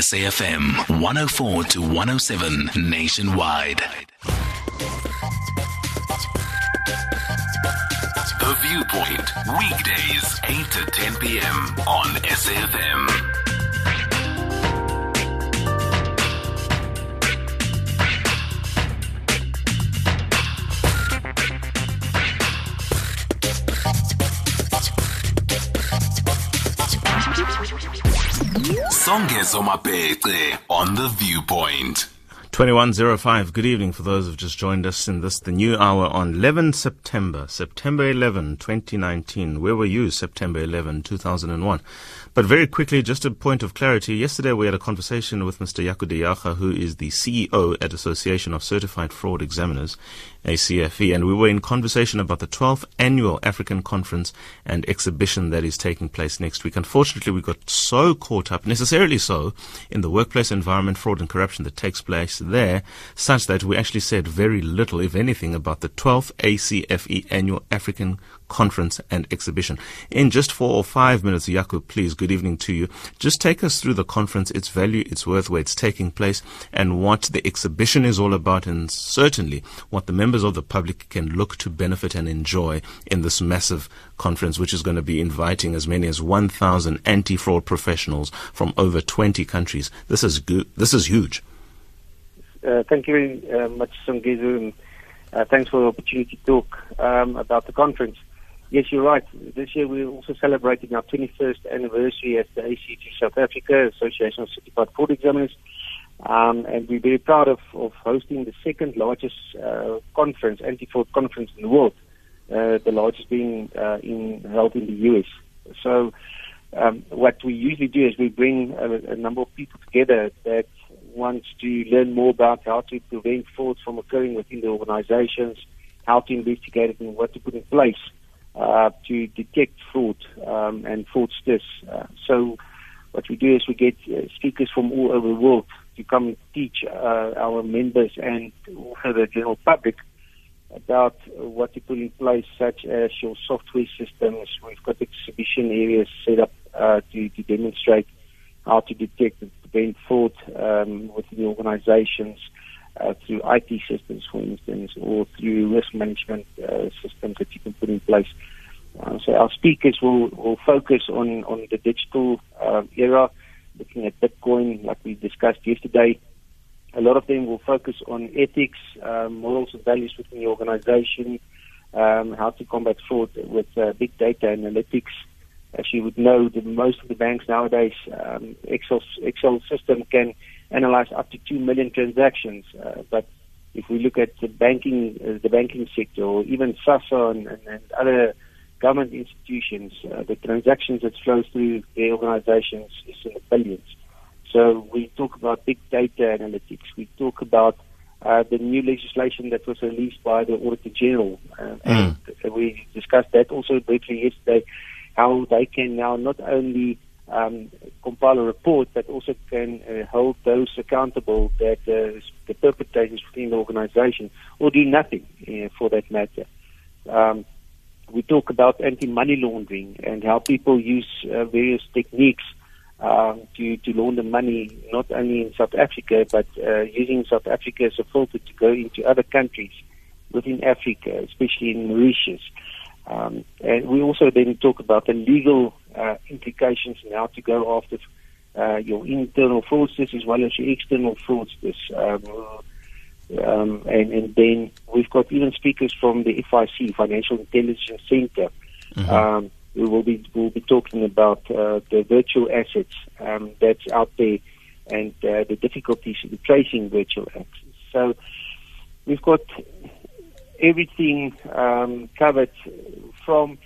SAFM 104 to 107 nationwide. The Viewpoint, weekdays 8 to 10 p.m. on SAFM. Songezo Mabece on The Viewpoint. 2105. Good evening for those who've just joined us in this, the new hour on 11 September, September 11, 2019. Where were you September 11, 2001? But very quickly, just a point of clarity. Yesterday we had a conversation with Mr. De Jager, who is the CEO at Association of Certified Fraud Examiners, ACFE, and we were in conversation about the 12th annual African conference and exhibition that is taking place next week. Unfortunately, we got so caught up, necessarily so, in the workplace environment, fraud and corruption that takes place there, such that we actually said very little, if anything, about the 12th ACFE annual African conference and exhibition. In just four or five minutes, Jaco, please, good evening to you. Just take us through the conference, its value, its worth, where it's taking place, and what the exhibition is all about, and certainly what the members of the public can look to benefit and enjoy in this massive conference, which is going to be inviting as many as 1,000 anti-fraud professionals from over 20 countries. This is good. This is huge. Uh, thank you very uh, much, Songezo, and uh, thanks for the opportunity to talk um, about the conference. Yes, you're right. This year we're also celebrating our 21st anniversary as the ACT South Africa, Association of Certified Fraud Examiners. Um, and we're very proud of, of hosting the second largest uh, conference, anti-fraud conference in the world, uh, the largest being uh, in, held in the US. So um, what we usually do is we bring a, a number of people together that want to learn more about how to prevent fraud from occurring within the organizations, how to investigate it, and what to put in place uh, to detect fraud um, and fraudsters. Uh, so what we do is we get uh, speakers from all over the world to come and teach uh, our members and also the general public about what to put in place, such as your software systems. We've got exhibition areas set up uh, to, to demonstrate how to detect and prevent fraud um, within the organizations uh, through IT systems, for instance, or through risk management uh, systems that you can put in place. Uh, so our speakers will, will focus on, on the digital uh, era, looking at Bitcoin, like we discussed yesterday. A lot of them will focus on ethics, um, morals and values within the organization, um, how to combat fraud with uh, big data analytics. As you would know, the, most of the banks nowadays, um, Excel, Excel system can analyze up to 2 million transactions. Uh, but if we look at the banking, uh, the banking sector, or even SASSA and, and, and other government institutions, uh, the transactions that flow through their organizations is in the billions. So we talk about big data analytics. We talk about uh, the new legislation that was released by the Auditor General. Uh, mm. And we discussed that also briefly yesterday, how they can now not only um, compile a report, that also can uh, hold those accountable that uh, the perpetrators within the organization, or do nothing uh, for that matter. Um, we talk about anti-money laundering and how people use uh, various techniques um, to, to launder money, not only in South Africa, but uh, using South Africa as a filter to go into other countries within Africa, especially in Mauritius. Um, and we also then talk about the legal uh, implications and how to go after uh, your internal fraudsters as well as your external fraudsters. Um, um, and, and then we've got even speakers from the FIC, Financial Intelligence Center. Mm-hmm. Um, we will be will be talking about uh, the virtual assets um, that's out there and uh, the difficulties in tracing virtual assets. So we've got everything um, covered from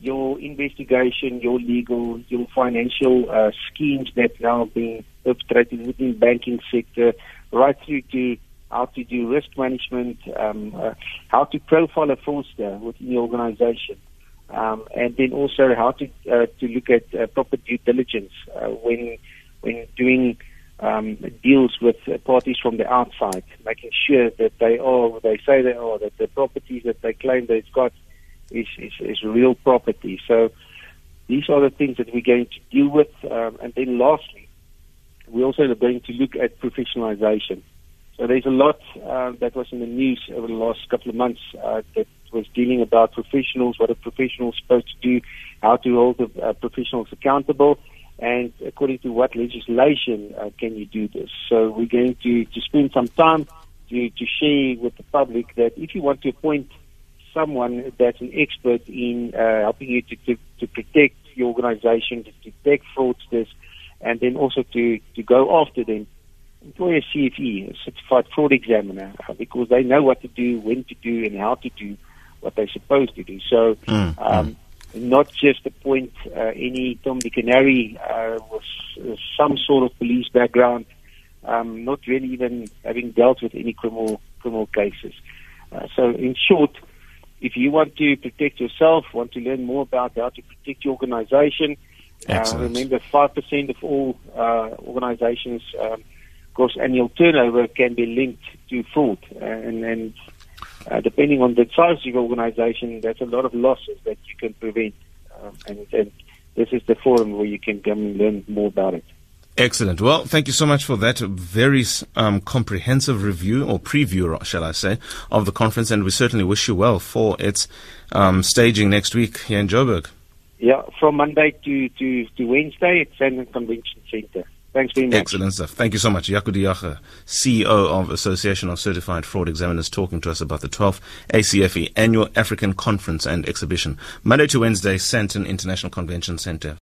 your investigation, your legal, your financial uh, schemes that now being perpetrated within the banking sector, right through to how to do risk management, um, uh, how to profile a fraudster within the organization, um, and then also how to uh, to look at uh, proper due diligence uh, when when doing um, deals with parties from the outside, making sure that they are what they say they are that the properties that they claim they've got is, is, is real property. So these are the things that we're going to deal with. Um, and then lastly, we're also going to look at professionalization. So there's a lot uh, that was in the news over the last couple of months uh, that was dealing about professionals, what a professional is supposed to do, how to hold the uh, professionals accountable, and according to what legislation uh, can you do this. So we're going to, to spend some time to, to share with the public that if you want to appoint someone that's an expert in uh, helping you to, to, to protect your organization, to detect fraudsters, and then also to, to go after them, employ a CFE, a certified fraud examiner, uh, because they know what to do, when to do, and how to do what they're supposed to do. So, mm, um, mm. not just appoint uh, any Tom, and Harry uh, with some sort of police background, um, not really even having dealt with any criminal criminal cases. Uh, so, in short, if you want to protect yourself, want to learn more about how to protect your organization, uh, remember 5% of all uh, organizations' um, gross annual turnover can be linked to fraud. And, and uh, depending on the size of your organization, that's a lot of losses that you can prevent. Um, and, and this is the forum where you can come and learn more about it. Excellent. Well, thank you so much for that very um, comprehensive review or preview, shall I say, of the conference, and we certainly wish you well for its um, staging next week here in Joburg. Yeah, from Monday to, to, to Wednesday at Sandton Convention Center. Thanks very much. Excellent stuff. Thank you so much. De Jager, CEO of Association of Certified Fraud Examiners, talking to us about the 12th ACFE Annual African Conference and Exhibition. Monday to Wednesday, Sandton International Convention Center.